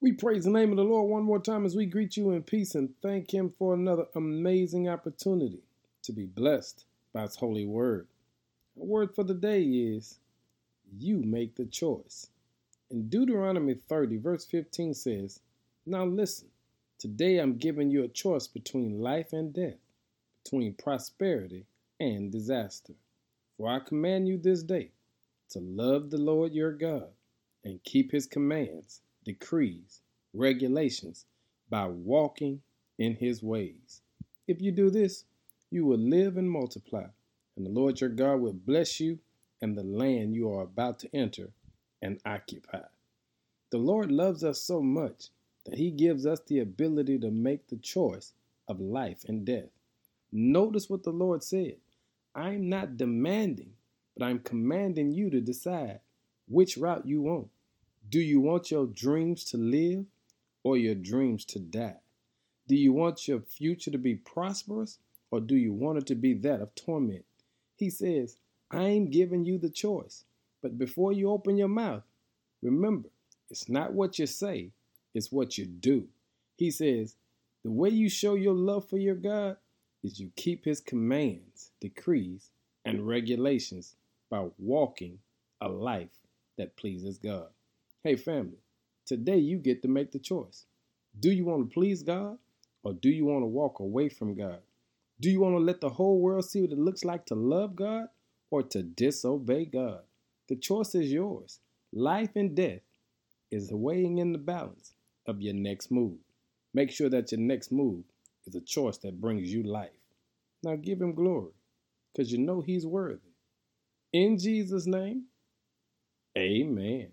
We praise the name of the Lord one more time as we greet you in peace and thank Him for another amazing opportunity to be blessed by His holy word. The word for the day is You make the choice. In Deuteronomy 30, verse 15 says, Now listen, today I'm giving you a choice between life and death, between prosperity and disaster. For I command you this day to love the Lord your God and keep His commands decrees, regulations by walking in his ways. If you do this, you will live and multiply, and the Lord your God will bless you and the land you are about to enter and occupy. The Lord loves us so much that he gives us the ability to make the choice of life and death. Notice what the Lord said. I'm not demanding, but I'm commanding you to decide which route you want. Do you want your dreams to live or your dreams to die? Do you want your future to be prosperous or do you want it to be that of torment? He says, I'm giving you the choice. But before you open your mouth, remember, it's not what you say, it's what you do. He says, the way you show your love for your God is you keep his commands, decrees, and regulations by walking a life that pleases God. Hey, family, today you get to make the choice. Do you want to please God or do you want to walk away from God? Do you want to let the whole world see what it looks like to love God or to disobey God? The choice is yours. Life and death is weighing in the balance of your next move. Make sure that your next move is a choice that brings you life. Now give him glory because you know he's worthy. In Jesus' name, amen.